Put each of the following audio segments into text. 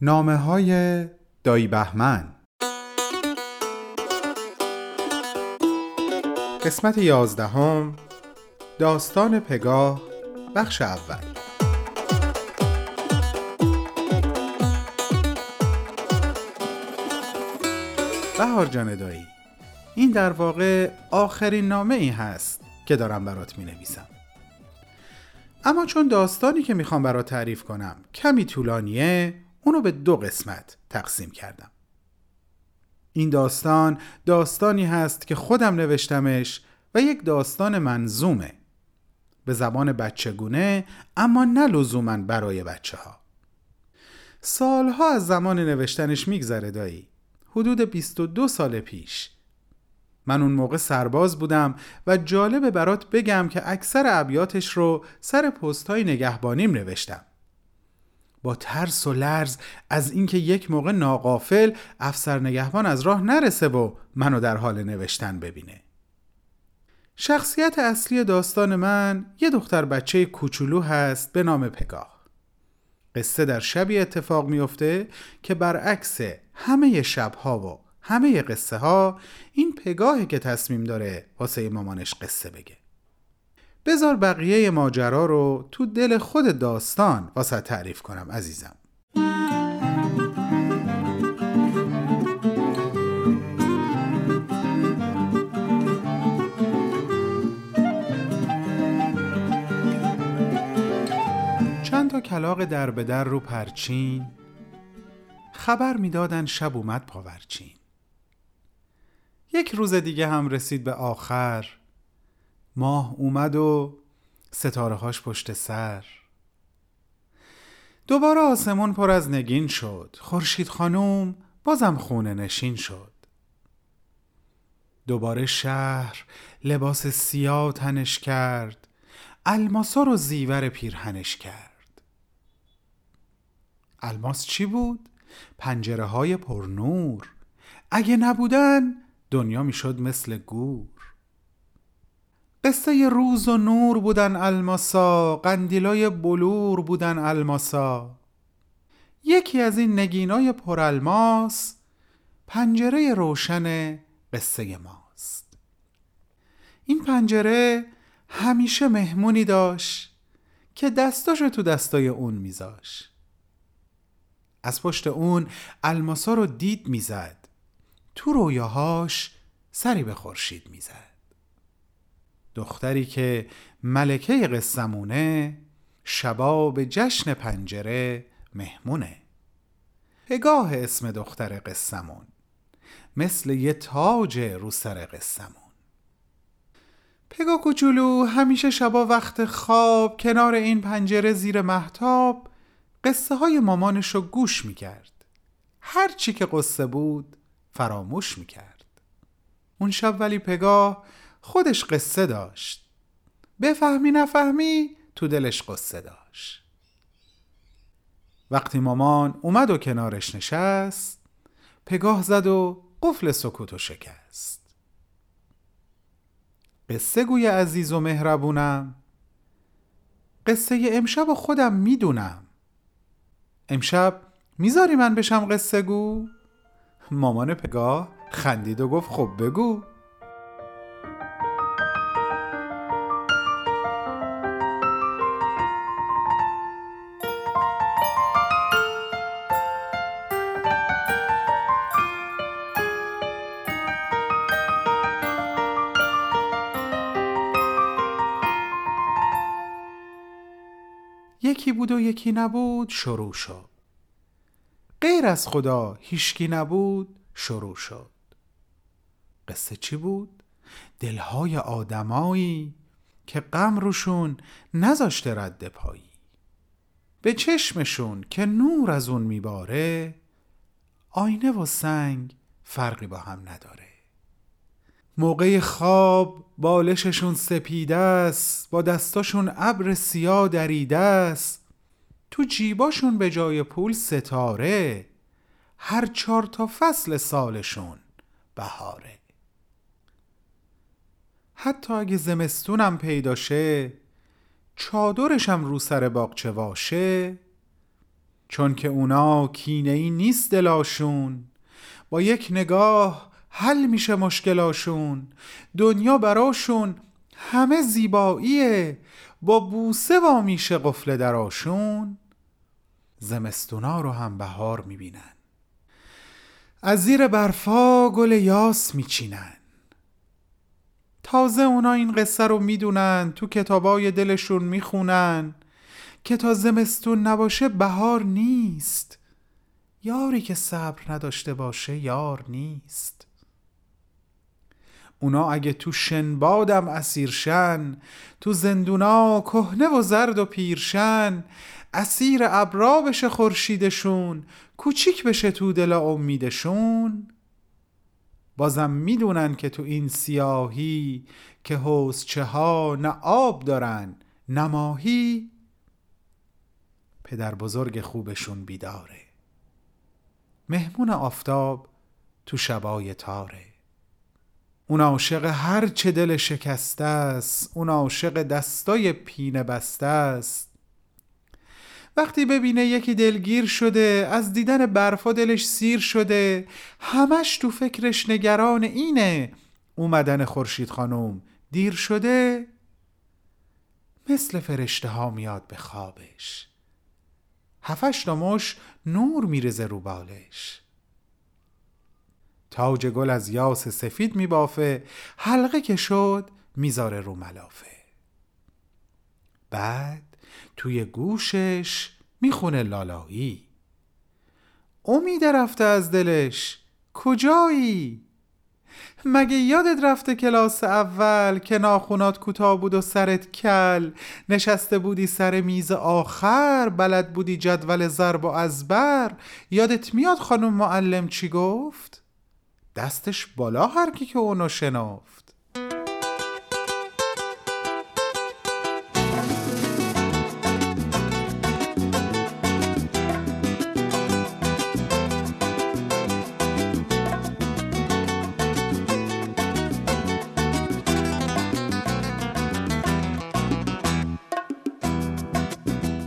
نامه های دایی بهمن. قسمت یازدهم داستان پگاه بخش اول. بهار جان دایی این در واقع آخرین نامه ای هست که دارم برات می نویسم اما چون داستانی که می‌خوام برات تعریف کنم کمی طولانیه اونو به دو قسمت تقسیم کردم. این داستان داستانی هست که خودم نوشتمش و یک داستان منظومه. به زبان بچگونه اما نه لزوما برای بچه ها سالها از زمان نوشتنش میگذره دایی. حدود 22 سال پیش. من اون موقع سرباز بودم و جالبه برات بگم که اکثر ابیاتش رو سر پست های نگهبانیم نوشتم. با ترس و لرز از اینکه یک موقع ناقافل افسر نگهبان از راه نرسه و منو در حال نوشتن ببینه. شخصیت اصلی داستان من یه دختر بچه کوچولو هست به نام پگاه. قصه در شبی اتفاق میفته که برعکس همه شبها و همه قصه ها این پگاهی که تصمیم داره واسه مامانش قصه بگه. بذار بقیه ماجرا رو تو دل خود داستان واسه تعریف کنم عزیزم. چند تا کلاق در به در رو پرچین خبر می‌دادن شب اومد پاورچین. یک روز دیگه هم رسید به آخر. ماه اومد و ستاره هاش پشت سر. دوباره آسمون پر از نگین شد. خورشید خانوم بازم خونه نشین شد. دوباره شهر لباس سیاه تنش کرد. الماسا رو زیور پیرهنش کرد. الماس چی بود؟ پنجره های پرنور اگه نبودن دنیا می‌شد مثل گور. قصه روز و نور بودن الماسا قندیلای بلور بودن الماسا. یکی از این نگینای پرالماس پنجره روشن قصه ماست. این پنجره همیشه مهمونی داشت که دستاشو تو دستای اون میذاش از پشت اون الماسا رو دید می‌زد. تو رویاهاش سری به خورشید می‌زد. دختری که ملکه قصمونه شبا به جشن پنجره مهمونه. پگاه اسم دختر قصمون مثل یه تاج رو سر قصمون پگاه کوچولو همیشه شبا وقت خواب کنار این پنجره زیر محتاب قصه های مامانش رو گوش می‌کرد. هر چی که قصه بود فراموش می‌کرد. اون شب ولی پگاه خودش قصه داشت. بفهمی نفهمی تو دلش قصه داشت. وقتی مامان اومد و کنارش نشست پگاه زد و قفل سکوتو شکست. قصه گوی عزیز و مهربونم قصه امشب و خودم می‌دونم. امشب می‌ذاری من بشم قصه گو؟ مامان پگاه خندید و گفت خب بگو. یکی بود و یکی نبود شروع شد. غیر از خدا هیچکی نبود شروع شد. قصه چی بود؟ دلهای آدمایی که غم روشون نذاشته رد پایی. به چشمشون که نور از اون میباره آینه و سنگ فرقی با هم نداره. موقع خواب بالششون سپیده است با دستاشون ابر سیاه دریده است. تو جیباشون به جای پول ستاره هر چهار تا فصل سالشون بهاره. حتی اگه زمستونم پیدا شه چادرشم رو سر باغچه واشه. چون که اونا کینه ای نیست دلاشون با یک نگاه حل میشه مشکلاشون. دنیا براشون همه زیباییه. با بوسه با میشه قفل دراشون. زمستونا رو هم بهار می‌بینن. از زیر برفا گل یاس میچینن. تازه اونا این قصه رو می‌دونن تو کتابای دلشون می‌خونن. که تا زمستون نباشه بهار نیست. یاری که صبر نداشته باشه یار نیست. اونا اگه تو شنبادم اسیرشن تو زندونا کهنه و زرد و پیرشن اسیر ابرا بشه خورشیدشون کوچیک بشه تو دل امیدشون. بازم می‌دونن که تو این سیاهی که حوزچه ها نه آب دارن نه ماهی. پدر بزرگ خوبشون بیداره. مهمون آفتاب تو شبای تاره. اون عاشق هر چه دل شکسته است اون عاشق دستای پینه بسته است. وقتی ببینه یکی دلگیر شده از دیدن برفا دلش سیر شده همش تو فکرش نگران اینه. اومدن خورشید خانم دیر شده مثل فرشته ها میاد به خوابش. هفش نموش نور میرزه رو بالش. تاج گل از یاس سفید میبافه حلقه که شد می‌ذاره رو ملافه. بعد توی گوشش می‌خونه لالایی. امید رفته از دلش کجایی؟ مگه یادت رفته کلاس اول که ناخونات کوتاه بود و سرت کل؟ نشسته بودی سر میز آخر بلد بودی جدول ضرب و ازبر؟ یادت میاد خانم معلم چی گفت؟ دستش بالا هر کی که اونو شناف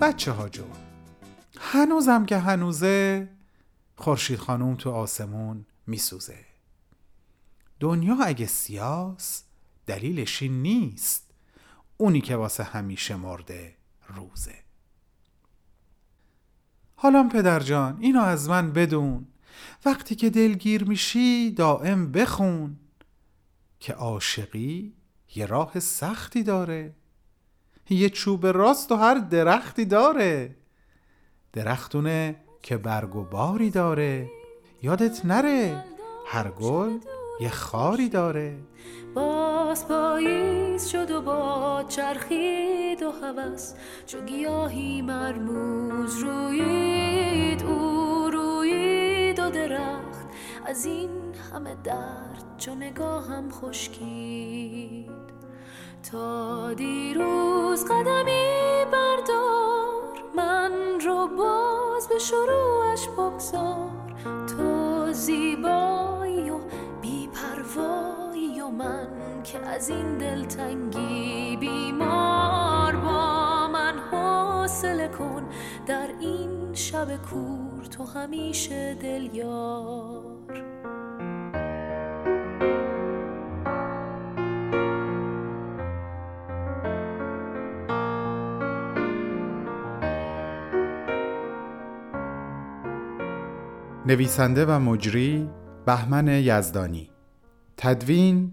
بچه ها جون هنوزم که هنوزه خورشید خانوم تو آسمون میسوزه. دنیا اگه سیاس دلیلش نیست. اونی که واسه همیشه مرده روزه. حالا پدر جان اینو از من بدون. وقتی که دلگیر میشی دائم بخون که عاشقی یه راه سختی داره. یه چوب راست و هر درختی داره. درختونه که برگ و باری داره. یادت نره هر گل یه خاری داره. باز پاییز شد و با چرخید و هوس چو گیاهی مرموز روید او روید و درخت. از این همه درد چو نگاهم خشکید. تا دیروز قدمی بردار من رو باز به شروعش بگذار. تو و من که از این دلتنگی بیمار با من حوصله کن. در این شب کور تو همیشه دل یار نویسنده و مجری بهمن یزدانی. تدوین